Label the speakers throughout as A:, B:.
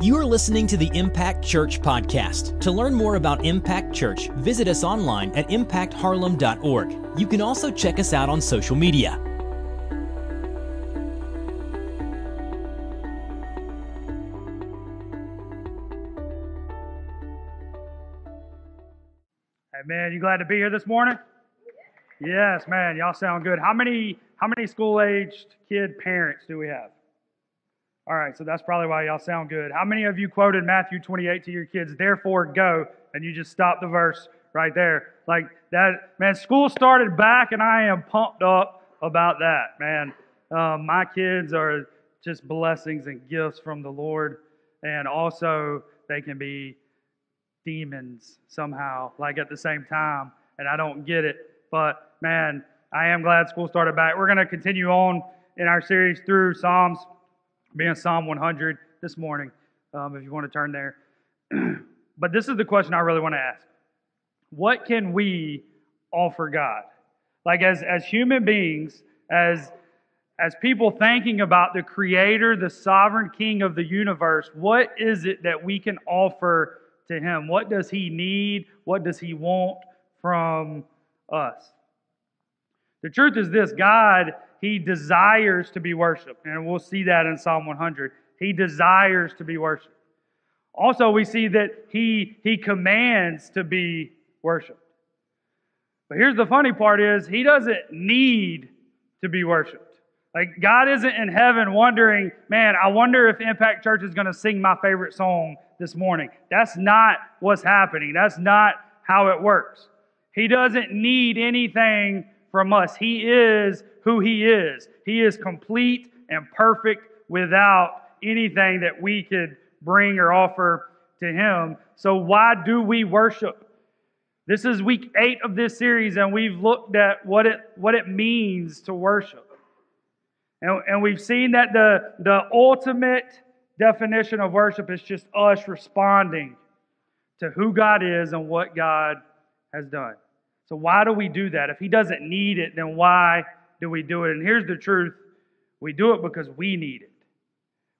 A: You are listening to the Impact Church podcast. To learn more about Impact Church, visit us online at impactharlem.org. You can also check us out on social media.
B: Hey man, you glad to be here this morning? Yes, man, y'all sound good. How many how many school-aged kid parents do we have? All right, so that's probably why y'all sound good. How many of you quoted Matthew 28 to your kids, therefore go, and you just stop the verse right there? Like that, man, school started back, and I am pumped up about that, man. Um, my kids are just blessings and gifts from the Lord, and also they can be demons somehow, like at the same time, and I don't get it. But man, I am glad school started back. We're going to continue on in our series through Psalms, being Psalm 100 this morning, um, if you want to turn there. but this is the question I really want to ask What can we offer God? Like, as, as human beings, as as people thinking about the creator, the sovereign king of the universe, what is it that we can offer to him? What does he need? What does he want from us? The truth is this God, he desires to be worshiped. And we'll see that in Psalm 100. He desires to be worshiped. Also, we see that he, he commands to be worshiped. But here's the funny part is he doesn't need to be worshiped. Like God isn't in heaven wondering, man, I wonder if Impact Church is going to sing my favorite song this morning. That's not what's happening. That's not how it works. He doesn't need anything from us. He is who He is. He is complete and perfect without anything that we could bring or offer to Him. So, why do we worship? This is week eight of this series, and we've looked at what it, what it means to worship. And, and we've seen that the, the ultimate definition of worship is just us responding to who God is and what God has done. So, why do we do that? If He doesn't need it, then why do we do it? And here's the truth we do it because we need it.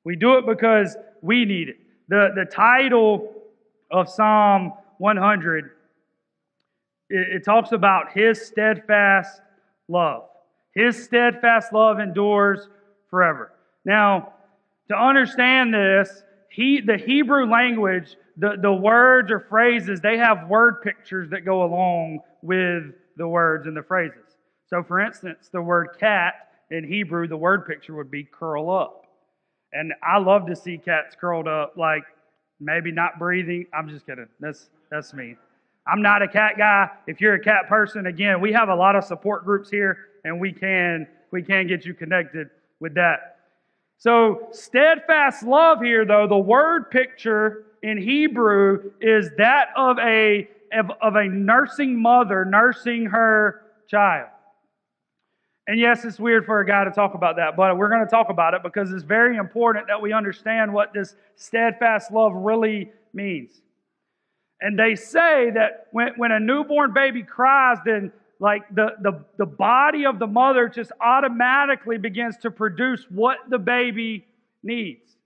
B: We do it because we need it. The, the title of Psalm 100 it, it talks about His steadfast love. His steadfast love endures forever. Now, to understand this, he, the Hebrew language, the, the words or phrases, they have word pictures that go along with the words and the phrases. So, for instance, the word cat in Hebrew, the word picture would be curl up. And I love to see cats curled up, like maybe not breathing. I'm just kidding. That's, that's me. I'm not a cat guy. If you're a cat person, again, we have a lot of support groups here, and we can we can get you connected with that. So, steadfast love here, though, the word picture in Hebrew is that of a, of, of a nursing mother nursing her child. And yes, it's weird for a guy to talk about that, but we're going to talk about it because it's very important that we understand what this steadfast love really means. And they say that when, when a newborn baby cries, then like the, the, the body of the mother just automatically begins to produce what the baby needs.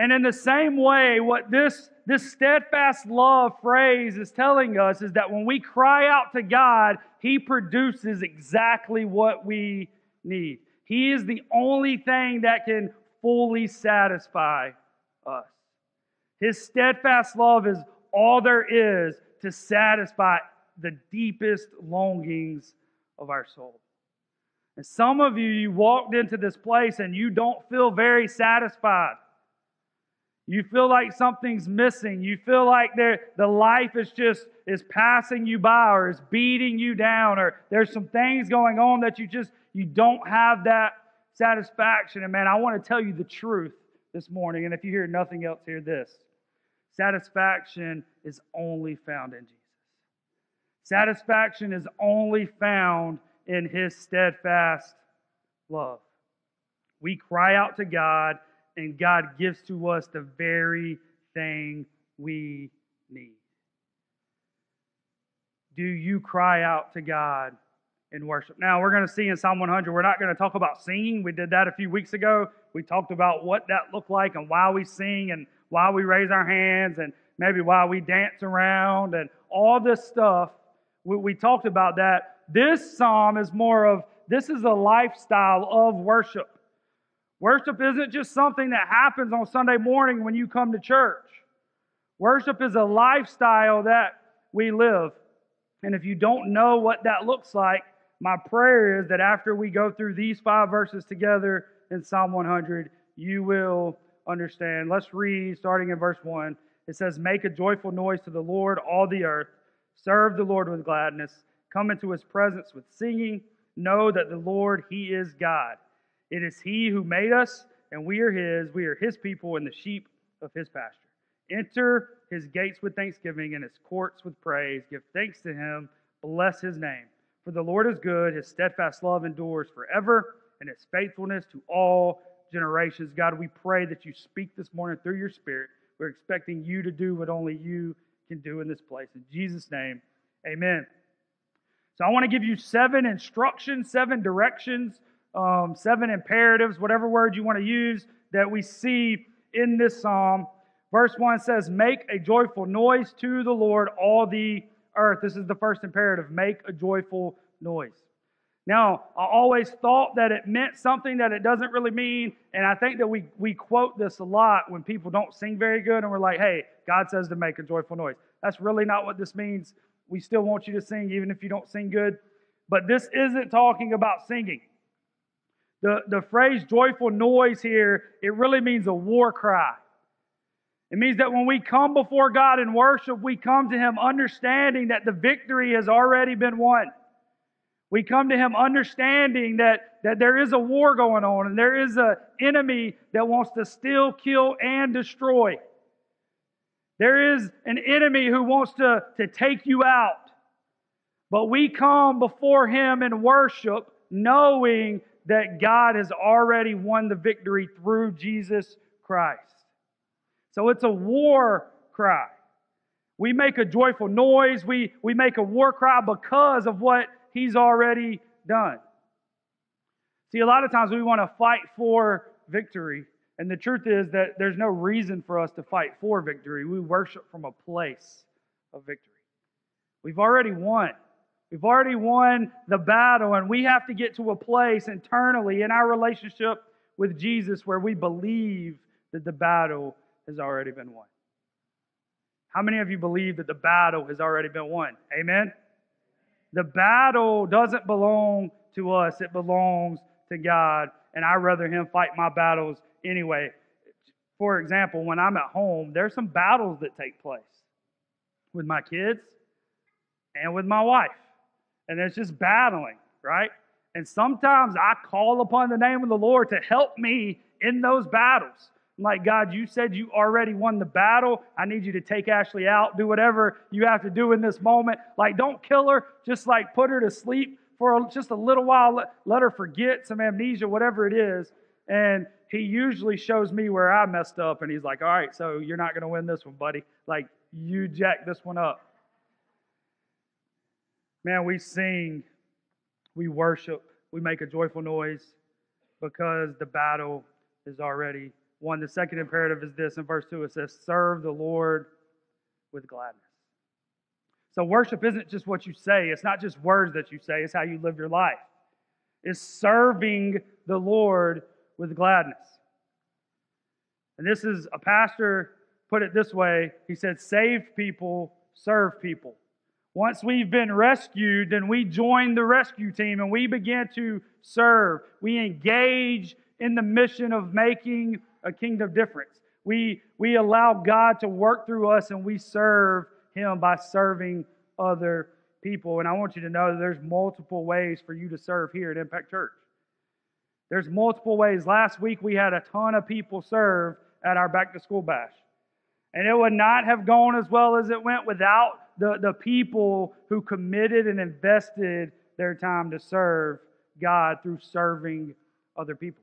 B: And in the same way, what this, this steadfast love phrase is telling us is that when we cry out to God, He produces exactly what we need. He is the only thing that can fully satisfy us. His steadfast love is all there is to satisfy the deepest longings of our soul. And some of you, you walked into this place and you don't feel very satisfied. You feel like something's missing. You feel like the life is just is passing you by or is beating you down or there's some things going on that you just you don't have that satisfaction. And man, I want to tell you the truth this morning. And if you hear nothing else, hear this. Satisfaction is only found in Jesus. Satisfaction is only found in His steadfast love. We cry out to God, and God gives to us the very thing we need. Do you cry out to God in worship. Now, we're going to see in Psalm 100, we're not going to talk about singing. We did that a few weeks ago. We talked about what that looked like and why we sing and why we raise our hands and maybe why we dance around and all this stuff. We, we talked about that. This psalm is more of this is a lifestyle of worship. Worship isn't just something that happens on Sunday morning when you come to church. Worship is a lifestyle that we live. And if you don't know what that looks like, my prayer is that after we go through these five verses together in Psalm 100, you will understand. Let's read starting in verse 1. It says, Make a joyful noise to the Lord, all the earth. Serve the Lord with gladness. Come into his presence with singing. Know that the Lord, he is God. It is he who made us, and we are his. We are his people and the sheep of his pasture. Enter his gates with thanksgiving and his courts with praise. Give thanks to him. Bless his name. For the Lord is good, his steadfast love endures forever, and his faithfulness to all generations. God, we pray that you speak this morning through your spirit. We're expecting you to do what only you can do in this place. In Jesus' name, amen. So I want to give you seven instructions, seven directions, um, seven imperatives, whatever word you want to use, that we see in this psalm. Verse 1 says, Make a joyful noise to the Lord, all the earth. This is the first imperative make a joyful noise. Now, I always thought that it meant something that it doesn't really mean, and I think that we, we quote this a lot when people don't sing very good, and we're like, hey, God says to make a joyful noise. That's really not what this means. We still want you to sing, even if you don't sing good. But this isn't talking about singing. The, the phrase joyful noise here, it really means a war cry. It means that when we come before God in worship, we come to Him understanding that the victory has already been won. We come to Him understanding that, that there is a war going on and there is an enemy that wants to steal, kill, and destroy. There is an enemy who wants to, to take you out. But we come before Him in worship knowing that God has already won the victory through Jesus Christ. So it's a war cry. We make a joyful noise. We, we make a war cry because of what he's already done. See, a lot of times we want to fight for victory. And the truth is that there's no reason for us to fight for victory. We worship from a place of victory. We've already won. We've already won the battle, and we have to get to a place internally in our relationship with Jesus where we believe that the battle has already been won. How many of you believe that the battle has already been won? Amen? The battle doesn't belong to us, it belongs to God, and I'd rather Him fight my battles anyway. For example, when I'm at home, there's some battles that take place with my kids and with my wife. And it's just battling, right? And sometimes I call upon the name of the Lord to help me in those battles I'm like, God, you said you already won the battle. I need you to take Ashley out, do whatever you have to do in this moment. Like, don't kill her, just like put her to sleep for just a little while, let, let her forget some amnesia, whatever it is. And he usually shows me where I messed up, and he's like, All right, so you're not going to win this one, buddy. Like, you jack this one up. Man, we sing, we worship, we make a joyful noise because the battle is already won. The second imperative is this in verse 2 it says, Serve the Lord with gladness. So worship isn't just what you say, it's not just words that you say, it's how you live your life. It's serving the Lord with gladness. And this is a pastor put it this way he said, Save people, serve people. Once we've been rescued, then we join the rescue team and we begin to serve. We engage in the mission of making a kingdom difference. We, we allow God to work through us and we serve Him by serving other people. And I want you to know that there's multiple ways for you to serve here at Impact Church. There's multiple ways. Last week we had a ton of people serve at our back to school bash. And it would not have gone as well as it went without the, the people who committed and invested their time to serve God through serving other people.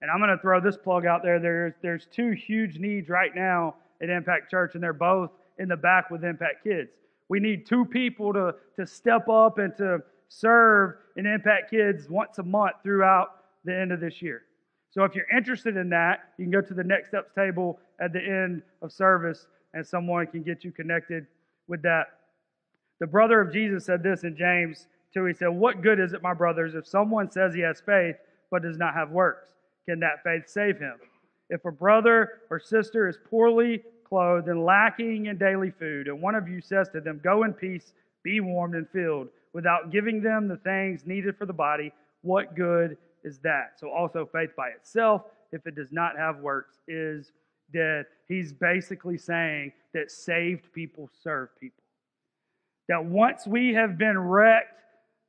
B: And I'm going to throw this plug out there. There's, there's two huge needs right now at Impact Church, and they're both in the back with Impact Kids. We need two people to, to step up and to, serve in Impact Kids once a month throughout the end of this year. So if you're interested in that, you can go to the next steps table at the end of service and someone can get you connected with that. The brother of Jesus said this in James 2. He said, What good is it, my brothers, if someone says he has faith but does not have works? Can that faith save him? If a brother or sister is poorly clothed and lacking in daily food, and one of you says to them, Go in peace, be warmed and filled, without giving them the things needed for the body, what good is that? So, also, faith by itself, if it does not have works, is dead. He's basically saying that saved people serve people. That once we have been wrecked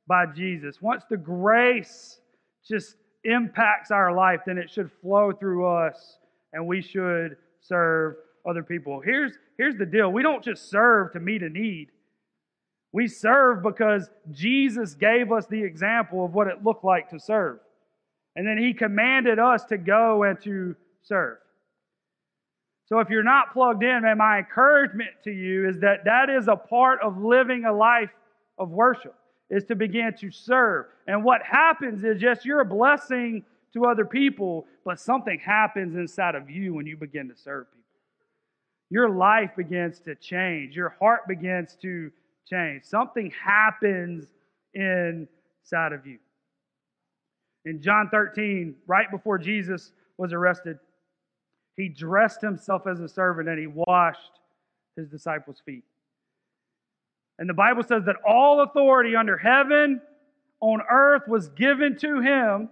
B: by Jesus, once the grace just impacts our life, then it should flow through us and we should serve other people. Here's, here's the deal we don't just serve to meet a need. We serve because Jesus gave us the example of what it looked like to serve. And then he commanded us to go and to serve. So if you're not plugged in, man, my encouragement to you is that that is a part of living a life of worship, is to begin to serve. And what happens is, yes, you're a blessing to other people, but something happens inside of you when you begin to serve people. Your life begins to change, your heart begins to change. Something happens inside of you. In John 13, right before Jesus was arrested, he dressed himself as a servant and he washed his disciples' feet. And the Bible says that all authority under heaven, on earth was given to him.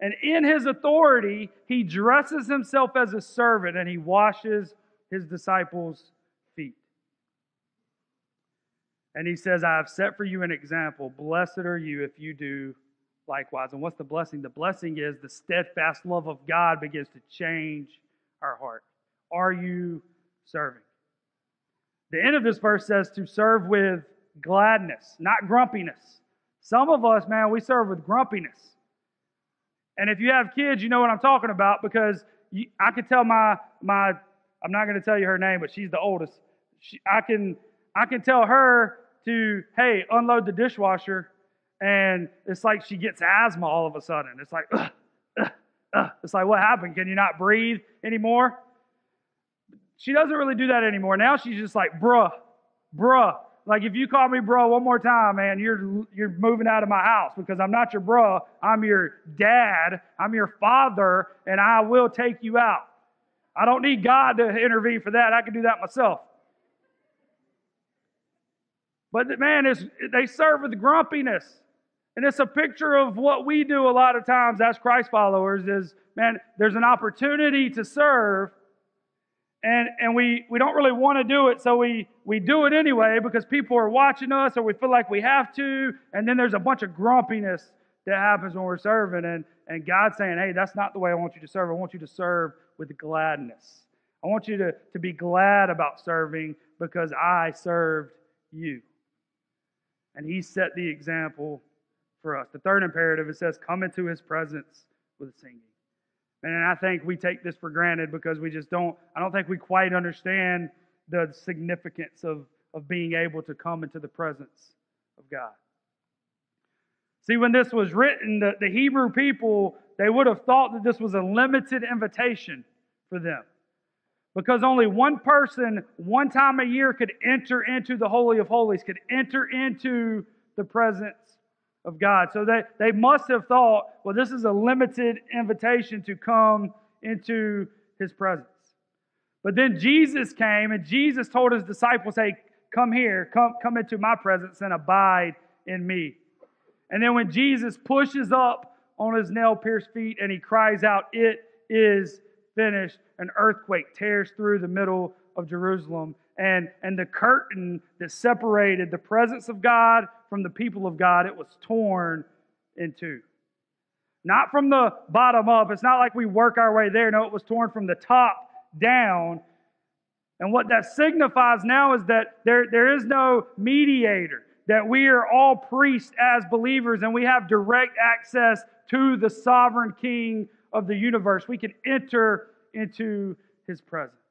B: And in his authority, he dresses himself as a servant and he washes his disciples' feet. And he says, I have set for you an example. Blessed are you if you do likewise. And what's the blessing? The blessing is the steadfast love of God begins to change our heart. Are you serving? The end of this verse says to serve with gladness, not grumpiness. Some of us, man, we serve with grumpiness. And if you have kids, you know what I'm talking about because you, I can tell my my I'm not going to tell you her name, but she's the oldest. She, I can I can tell her to hey unload the dishwasher, and it's like she gets asthma all of a sudden. It's like ugh, ugh, ugh. it's like what happened? Can you not breathe anymore? She doesn't really do that anymore. Now she's just like bruh, bruh. Like if you call me bro one more time, man, you're you're moving out of my house because I'm not your bro. I'm your dad. I'm your father, and I will take you out. I don't need God to intervene for that. I can do that myself. But man, is they serve with grumpiness. And it's a picture of what we do a lot of times as Christ followers is, man, there's an opportunity to serve, and, and we, we don't really want to do it, so we, we do it anyway because people are watching us or we feel like we have to, and then there's a bunch of grumpiness that happens when we're serving, and, and God's saying, hey, that's not the way I want you to serve. I want you to serve with gladness. I want you to, to be glad about serving because I served you. And he set the example for us. The third imperative, it says, come into his presence with singing. And I think we take this for granted because we just don't, I don't think we quite understand the significance of, of being able to come into the presence of God. See, when this was written, the, the Hebrew people, they would have thought that this was a limited invitation for them. Because only one person, one time a year, could enter into the Holy of Holies, could enter into the presence of God. So they, they must have thought, well, this is a limited invitation to come into his presence. But then Jesus came and Jesus told his disciples, hey, come here, come, come into my presence and abide in me. And then when Jesus pushes up on his nail pierced feet and he cries out, It is finished, an earthquake tears through the middle of Jerusalem. And, and the curtain that separated the presence of God from the people of God, it was torn in two. Not from the bottom up. It's not like we work our way there. No, it was torn from the top down. And what that signifies now is that there, there is no mediator, that we are all priests as believers and we have direct access to the sovereign king of the universe. We can enter into his presence.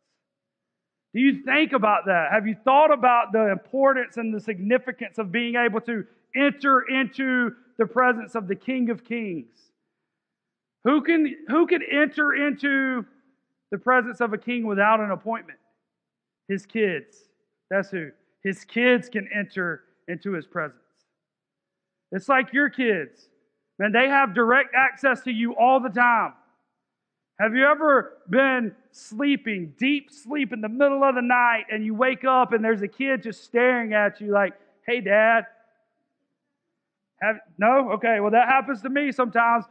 B: Do you think about that? Have you thought about the importance and the significance of being able to enter into the presence of the King of Kings? Who can, who can enter into the presence of a king without an appointment? His kids. That's who. His kids can enter into his presence. It's like your kids. Man, they have direct access to you all the time. Have you ever been sleeping, deep sleep in the middle of the night, and you wake up and there's a kid just staring at you like, hey, dad? Have, no? Okay, well, that happens to me sometimes.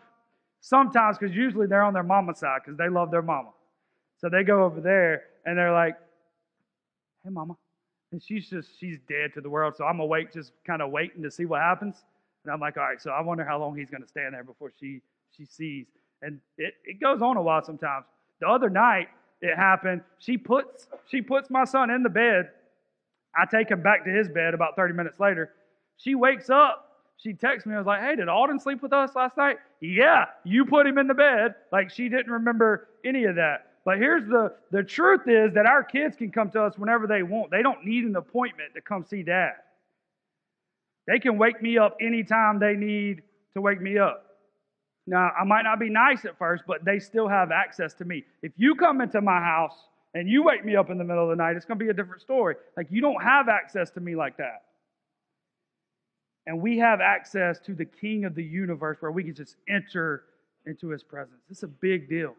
B: Sometimes, because usually they're on their mama's side because they love their mama. So they go over there and they're like, hey, mama. And she's just, she's dead to the world. So I'm awake, just kind of waiting to see what happens. And I'm like, all right, so I wonder how long he's going to stand there before she, she sees. And it, it goes on a while sometimes. The other night, it happened. She puts, she puts my son in the bed. I take him back to his bed about 30 minutes later. She wakes up. She texts me. I was like, hey, did Alden sleep with us last night? Yeah, you put him in the bed. Like she didn't remember any of that. But here's the the truth is that our kids can come to us whenever they want. They don't need an appointment to come see dad. They can wake me up anytime they need to wake me up. Now, I might not be nice at first, but they still have access to me. If you come into my house and you wake me up in the middle of the night, it's going to be a different story. Like, you don't have access to me like that. And we have access to the King of the universe where we can just enter into his presence. It's a big deal.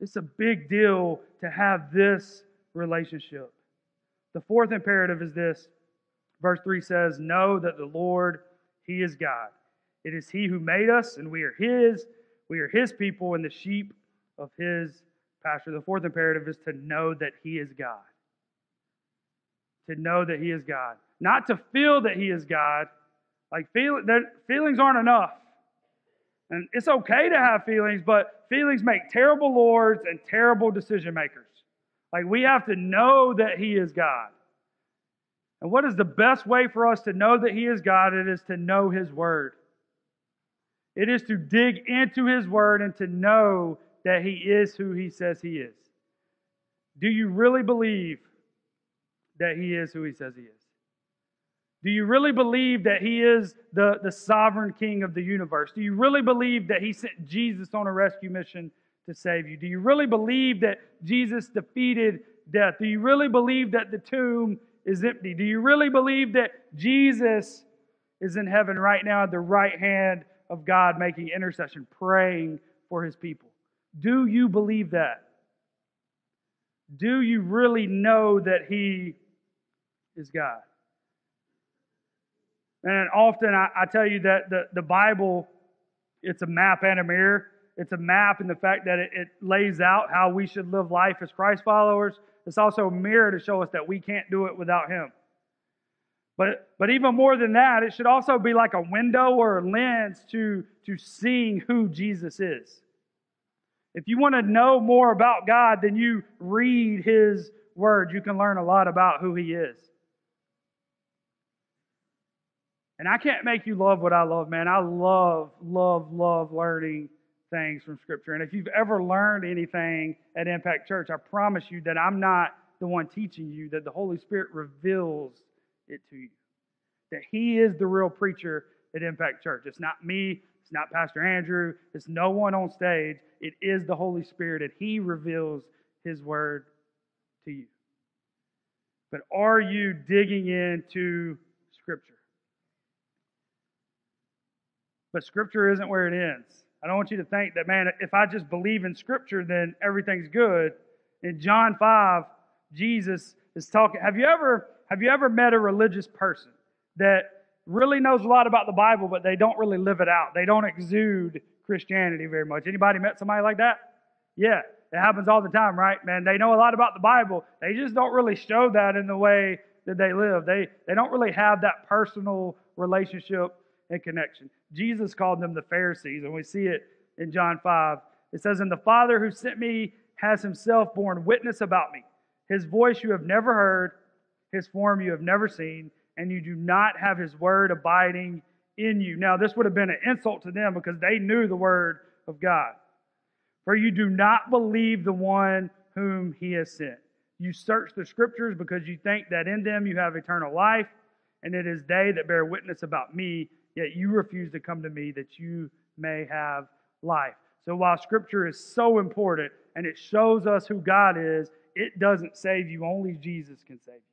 B: It's a big deal to have this relationship. The fourth imperative is this Verse 3 says, Know that the Lord, He is God. It is He who made us, and we are His. We are His people and the sheep of His pasture. The fourth imperative is to know that He is God. To know that He is God. Not to feel that He is God. Like, feel, feelings aren't enough. And it's okay to have feelings, but feelings make terrible lords and terrible decision makers. Like, we have to know that He is God. And what is the best way for us to know that He is God? It is to know His Word. It is to dig into His Word and to know that He is who He says He is. Do you really believe that He is who He says He is? Do you really believe that He is the, the sovereign King of the universe? Do you really believe that He sent Jesus on a rescue mission to save you? Do you really believe that Jesus defeated death? Do you really believe that the tomb is empty? Do you really believe that Jesus is in heaven right now at the right hand of God making intercession, praying for his people? Do you believe that? Do you really know that he is God? And often I, I tell you that the, the Bible, it's a map and a mirror. It's a map in the fact that it, it lays out how we should live life as Christ followers. It's also a mirror to show us that we can't do it without Him. But, but even more than that, it should also be like a window or a lens to, to seeing who Jesus is. If you want to know more about God, then you read His Word. You can learn a lot about who He is. And I can't make you love what I love, man. I love, love, love learning things from Scripture. And if you've ever learned anything at Impact Church, I promise you that I'm not the one teaching you, that the Holy Spirit reveals it to you. That He is the real preacher at Impact Church. It's not me, it's not Pastor Andrew, it's no one on stage. It is the Holy Spirit, and He reveals His word to you. But are you digging into Scripture? But Scripture isn't where it ends. I don't want you to think that, man, if I just believe in Scripture, then everything's good. In John 5, Jesus is talking. Have you ever have you ever met a religious person that really knows a lot about the Bible, but they don't really live it out? They don't exude Christianity very much. Anybody met somebody like that? Yeah, it happens all the time, right? Man, they know a lot about the Bible. They just don't really show that in the way that they live. They they don't really have that personal relationship and connection. Jesus called them the Pharisees, and we see it in John 5. It says, And the Father who sent me has himself borne witness about me. His voice you have never heard, his form you have never seen, and you do not have his word abiding in you. Now, this would have been an insult to them because they knew the word of God. For you do not believe the one whom he has sent. You search the scriptures because you think that in them you have eternal life, and it is they that bear witness about me, yet you refuse to come to me that you may have life. So while scripture is so important and it shows us who God is, it doesn't save you. Only Jesus can save you.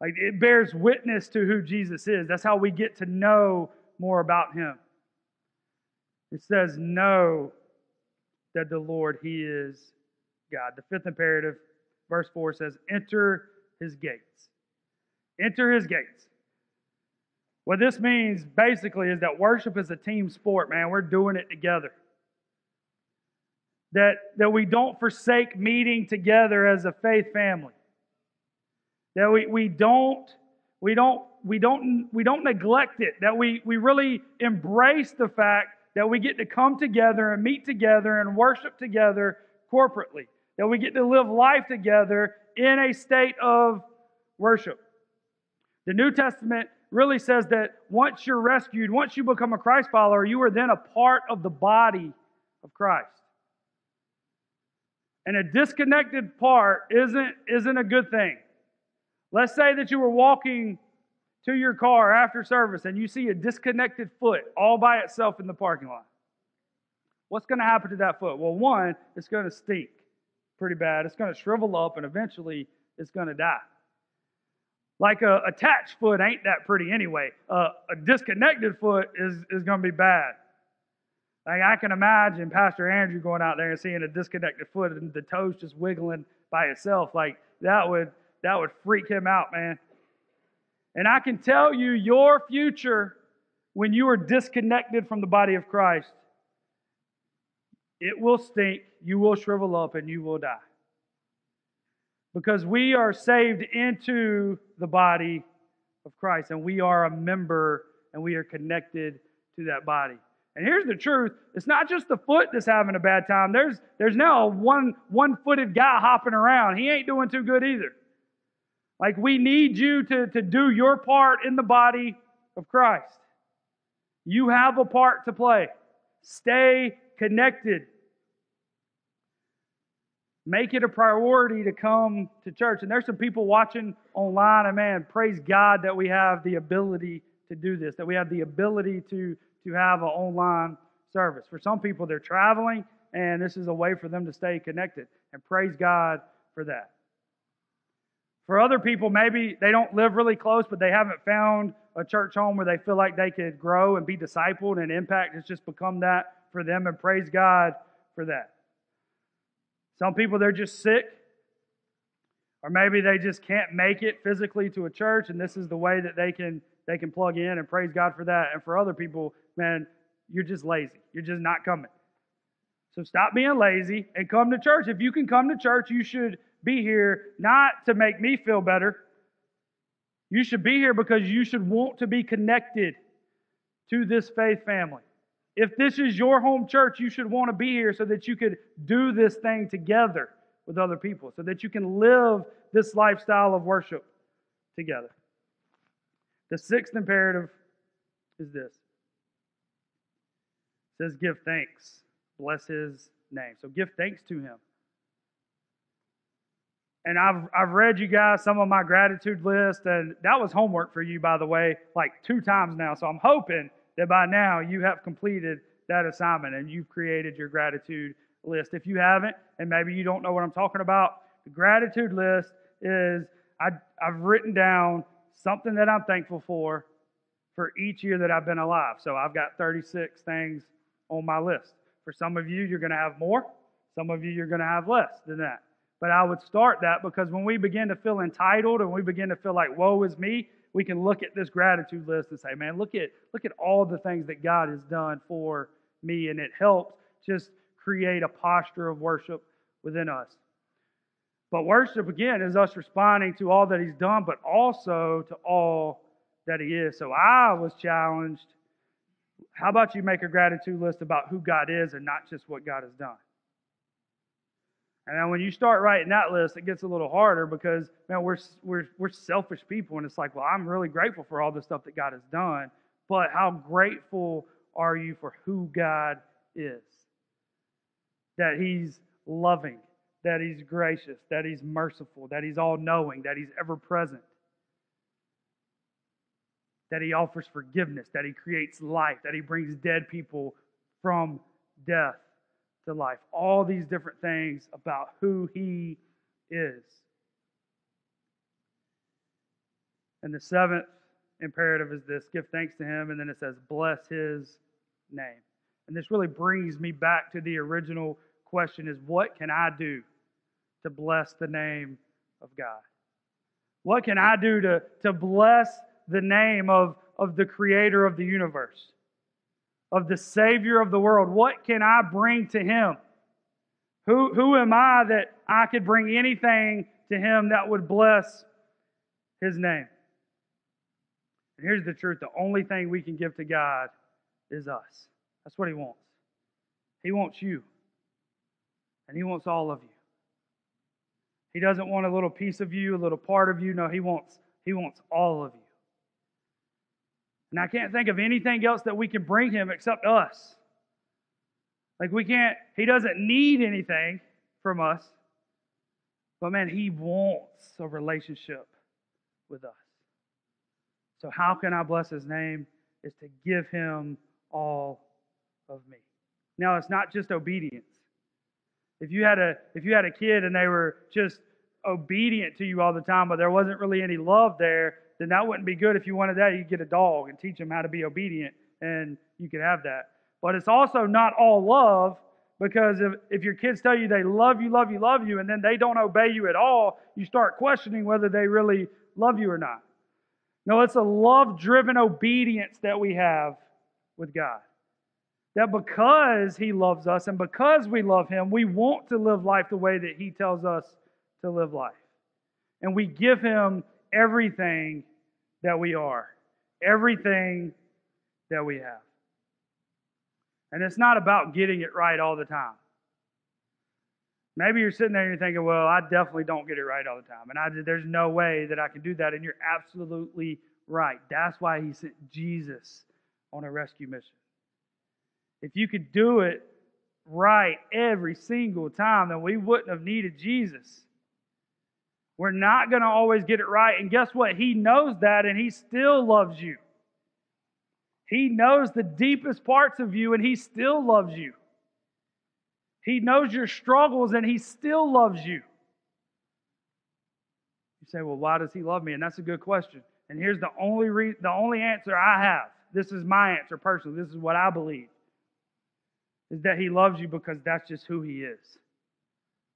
B: Like it bears witness to who Jesus is. That's how we get to know more about him. It says, Know that the Lord, He is God. The fifth imperative, verse 4 says, Enter His gates. Enter His gates. What this means basically is that worship is a team sport, man. We're doing it together. That, that we don't forsake meeting together as a faith family. That we, we don't we don't we don't we don't neglect it. That we we really embrace the fact that we get to come together and meet together and worship together corporately. That we get to live life together in a state of worship. The New Testament really says that once you're rescued, once you become a Christ follower, you are then a part of the body of Christ. And a disconnected part isn't, isn't a good thing. Let's say that you were walking to your car after service and you see a disconnected foot all by itself in the parking lot. What's going to happen to that foot? Well, one, it's going to stink pretty bad. It's going to shrivel up and eventually it's going to die. Like a attached foot ain't that pretty anyway. Uh, a disconnected foot is, is going to be bad. Like I can imagine Pastor Andrew going out there and seeing a disconnected foot and the toes just wiggling by itself. Like that would that would freak him out, man. And I can tell you, your future, when you are disconnected from the body of Christ, it will stink, you will shrivel up, and you will die. Because we are saved into the body of Christ, and we are a member, and we are connected to that body. And here's the truth: it's not just the foot that's having a bad time. There's there's now a one one-footed guy hopping around. He ain't doing too good either. Like, we need you to, to do your part in the body of Christ. You have a part to play. Stay connected. Make it a priority to come to church. And there's some people watching online, and man, praise God that we have the ability to do this, that we have the ability to, to have an online service. For some people, they're traveling, and this is a way for them to stay connected. And praise God for that. For other people, maybe they don't live really close, but they haven't found a church home where they feel like they could grow and be discipled and impact. It's just become that for them, and praise God for that. Some people, they're just sick, or maybe they just can't make it physically to a church, and this is the way that they can they can plug in and praise God for that. And for other people, man, you're just lazy. You're just not coming. So stop being lazy and come to church. If you can come to church, you should be here not to make me feel better. You should be here because you should want to be connected to this faith family. If this is your home church, you should want to be here so that you could do this thing together with other people, so that you can live this lifestyle of worship together. The sixth imperative is this it says, Give thanks, bless his name. So give thanks to him. And I've, I've read you guys some of my gratitude list, and that was homework for you, by the way, like two times now. So I'm hoping that by now you have completed that assignment and you've created your gratitude list. If you haven't, and maybe you don't know what I'm talking about, the gratitude list is I, I've written down something that I'm thankful for for each year that I've been alive. So I've got 36 things on my list. For some of you, you're going to have more. Some of you, you're going to have less than that. But I would start that because when we begin to feel entitled and we begin to feel like, woe is me, we can look at this gratitude list and say, man, look at, look at all the things that God has done for me. And it helps just create a posture of worship within us. But worship, again, is us responding to all that He's done, but also to all that He is. So I was challenged. How about you make a gratitude list about who God is and not just what God has done? And then when you start writing that list, it gets a little harder because man, we're we're we're selfish people, and it's like, well, I'm really grateful for all the stuff that God has done, but how grateful are you for who God is? That He's loving, that He's gracious, that He's merciful, that He's all knowing, that He's ever present. that he offers forgiveness, that he creates life, that he brings dead people from death to life. All these different things about who he is. And the seventh imperative is this give thanks to him. And then it says, bless his name. And this really brings me back to the original question is what can I do to bless the name of God? What can I do to, to bless the name of, of the creator of the universe, of the savior of the world? What can I bring to him? Who, who am I that I could bring anything to him that would bless his name? And here's the truth the only thing we can give to God is us. That's what He wants. He wants you, and He wants all of you. He doesn't want a little piece of you, a little part of you. No, He wants, he wants all of you. And I can't think of anything else that we can bring Him except us. Like we can't, He doesn't need anything from us. But man, He wants a relationship with us. So, how can I bless his name? Is to give him all of me. Now, it's not just obedience. If you had a if you had a kid and they were just obedient to you all the time, but there wasn't really any love there, then that wouldn't be good. If you wanted that, you get a dog and teach them how to be obedient, and you could have that. But it's also not all love because if, if your kids tell you they love you, love you, love you, and then they don't obey you at all, you start questioning whether they really love you or not. No, it's a love driven obedience that we have with God. That because He loves us and because we love Him, we want to live life the way that He tells us to live life. And we give Him everything that we are, everything that we have. And it's not about getting it right all the time. Maybe you're sitting there and you're thinking, well, I definitely don't get it right all the time. And I, there's no way that I can do that. And you're absolutely right. That's why he sent Jesus on a rescue mission. If you could do it right every single time, then we wouldn't have needed Jesus. We're not going to always get it right. And guess what? He knows that and he still loves you. He knows the deepest parts of you and he still loves you. He knows your struggles and He still loves you. You say, well, why does He love me? And that's a good question. And here's the only, re- the only answer I have. This is my answer personally. This is what I believe. Is that He loves you because that's just who He is.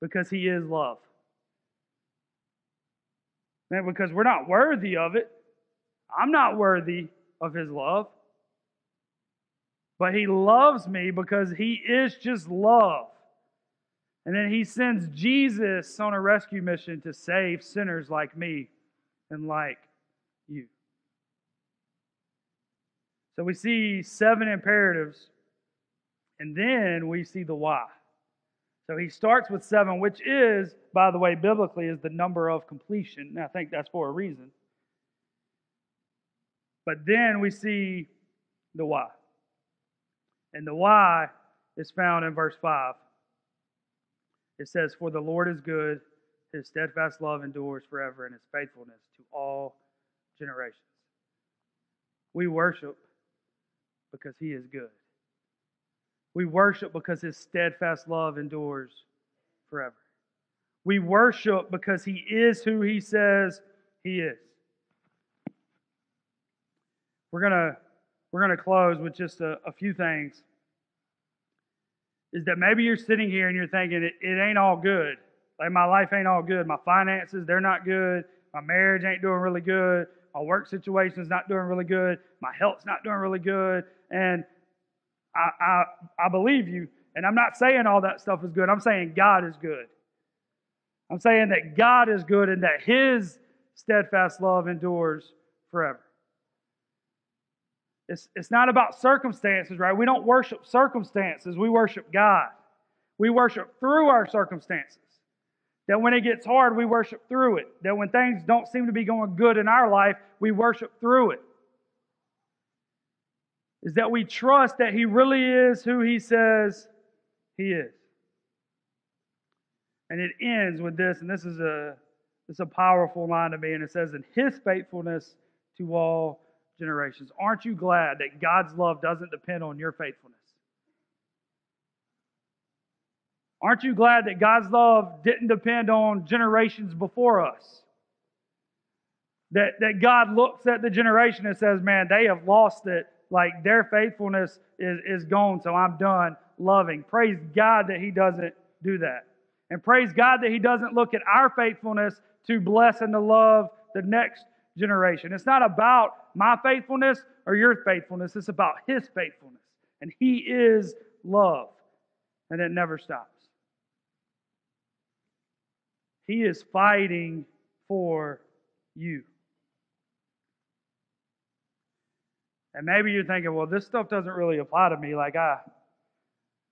B: Because He is love. Man, because we're not worthy of it. I'm not worthy of His love. But He loves me because He is just love. And then he sends Jesus on a rescue mission to save sinners like me and like you. So we see seven imperatives, and then we see the why. So he starts with seven, which is, by the way, biblically, is the number of completion. And I think that's for a reason. But then we see the why. And the why is found in verse 5. It says, For the Lord is good, his steadfast love endures forever, and his faithfulness to all generations. We worship because he is good. We worship because his steadfast love endures forever. We worship because he is who he says he is. We're going to we're going to close with just a, a few things is that maybe you're sitting here and you're thinking, it, it ain't all good. Like my life ain't all good. My finances, they're not good. My marriage ain't doing really good. My work situation is not doing really good. My health's not doing really good. And I, I, believe you. And I'm not saying all that stuff is good. I'm saying God is good. I'm saying that God is good and that His steadfast love endures forever. It's, it's not about circumstances, right? We don't worship circumstances, we worship God. We worship through our circumstances. That when it gets hard, we worship through it. That when things don't seem to be going good in our life, we worship through it. Is that we trust that He really is who He says He is. And it ends with this, and this is a this is a powerful line to me, and it says, "In His faithfulness to all generations. Aren't you glad that God's love doesn't depend on your faithfulness? Aren't you glad that God's love didn't depend on generations before us? That, that God looks at the generation and says, man, they have lost it. Like their faithfulness is, is gone, so I'm done loving. Praise God that He doesn't do that. And praise God that He doesn't look at our faithfulness to bless and to love the next generation. It's not about my faithfulness or your faithfulness, it's about His faithfulness. And He is love, and it never stops. He is fighting for you. And maybe you're thinking, well, this stuff doesn't really apply to me. Like, I,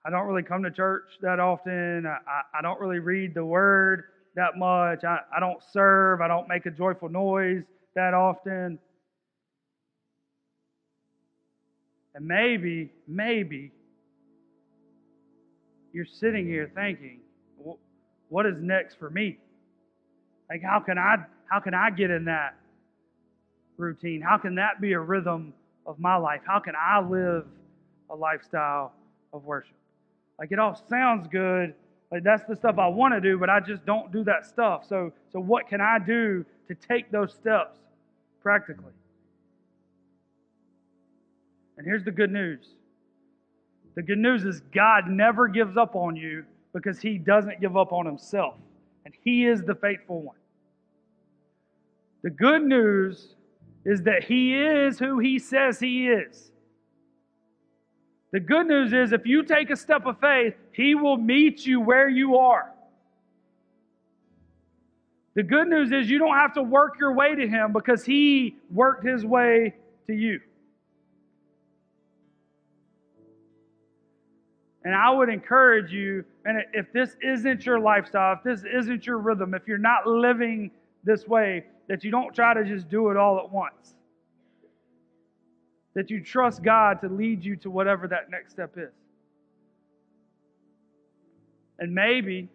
B: I don't really come to church that often. I, I, don't really read the word that much. I, I don't serve. I don't make a joyful noise that often. And maybe, maybe you're sitting here thinking, what is next for me? Like how can I how can I get in that routine? How can that be a rhythm of my life? How can I live a lifestyle of worship? Like it all sounds good. Like that's the stuff I want to do, but I just don't do that stuff. So so what can I do to take those steps practically? And here's the good news. The good news is God never gives up on you because he doesn't give up on himself. And he is the faithful one. The good news is that he is who he says he is. The good news is if you take a step of faith, he will meet you where you are. The good news is you don't have to work your way to him because he worked his way to you. And I would encourage you, and if this isn't your lifestyle, if this isn't your rhythm, if you're not living this way, that you don't try to just do it all at once. That you trust God to lead you to whatever that next step is. And maybe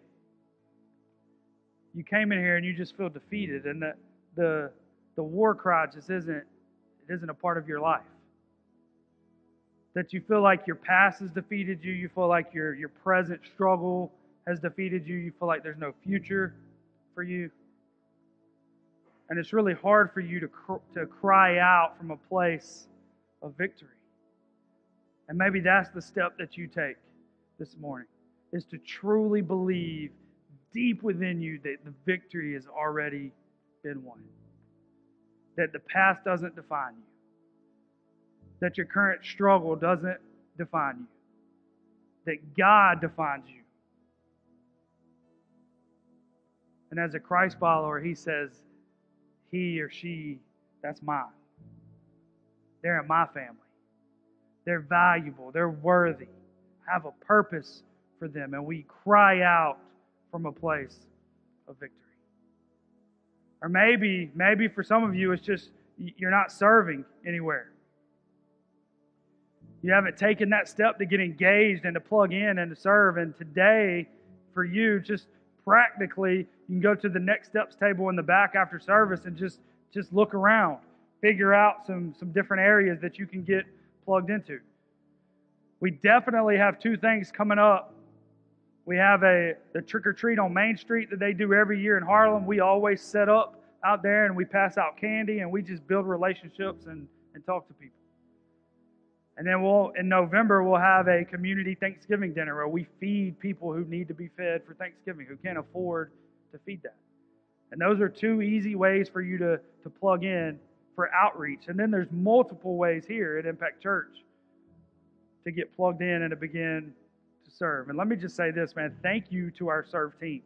B: you came in here and you just feel defeated and the the the war cry just isn't it isn't a part of your life that you feel like your past has defeated you, you feel like your, your present struggle has defeated you, you feel like there's no future for you. And it's really hard for you to, cr- to cry out from a place of victory. And maybe that's the step that you take this morning, is to truly believe deep within you that the victory has already been won. That the past doesn't define you that your current struggle doesn't define you, that God defines you. And as a Christ follower, he says, he or she, that's mine. They're in my family. They're valuable. They're worthy. I have a purpose for them. And we cry out from a place of victory. Or maybe, maybe for some of you, it's just you're not serving anywhere. You haven't taken that step to get engaged and to plug in and to serve. And today, for you, just practically, you can go to the next steps table in the back after service and just just look around, figure out some some different areas that you can get plugged into. We definitely have two things coming up. We have a the trick or treat on Main Street that they do every year in Harlem. We always set up out there and we pass out candy and we just build relationships and, and talk to people. And then we'll in November we'll have a community Thanksgiving dinner where we feed people who need to be fed for Thanksgiving, who can't afford to feed that. And those are two easy ways for you to, to plug in for outreach. And then there's multiple ways here at Impact Church to get plugged in and to begin to serve. And let me just say this, man, thank you to our serve team.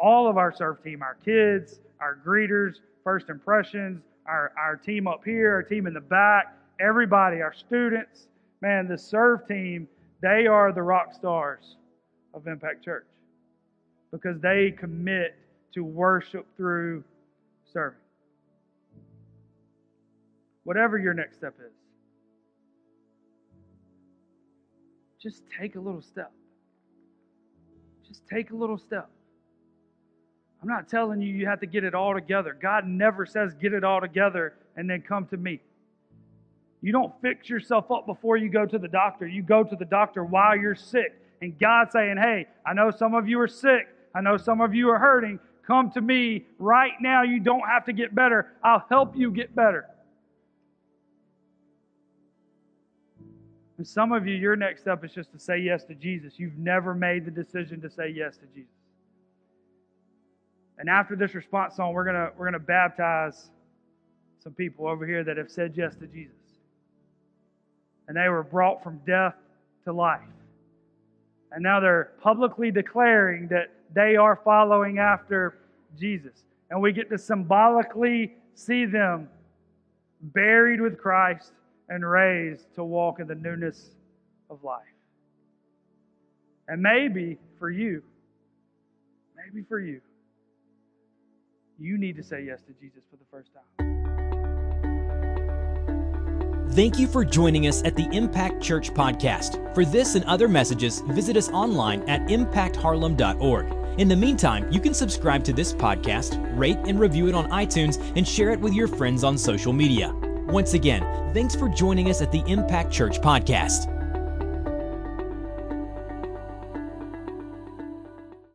B: All of our serve team, our kids, our greeters, first impressions, our, our team up here, our team in the back, everybody, our students, man, the serve team, they are the rock stars of Impact Church because they commit to worship through serving. Whatever your next step is, just take a little step. Just take a little step. I'm not telling you you have to get it all together. God never says get it all together and then come to me. You don't fix yourself up before you go to the doctor. You go to the doctor while you're sick. And God's saying, Hey, I know some of you are sick. I know some of you are hurting. Come to me right now. You don't have to get better. I'll help you get better. And some of you, your next step is just to say yes to Jesus. You've never made the decision to say yes to Jesus. And after this response song, we're gonna we're gonna baptize some people over here that have said yes to Jesus. And they were brought from death to life. And now they're publicly declaring that they are following after Jesus. And we get to symbolically see them buried with Christ and raised to walk in the newness of life. And maybe for you, maybe for you, you need to say yes to Jesus for the first time.
A: Thank you for joining us at the Impact Church Podcast. For this and other messages, visit us online at impactharlem.org. In the meantime, you can subscribe to this podcast, rate and review it on iTunes, and share it with your friends on social media. Once again, thanks for joining us at the Impact Church Podcast.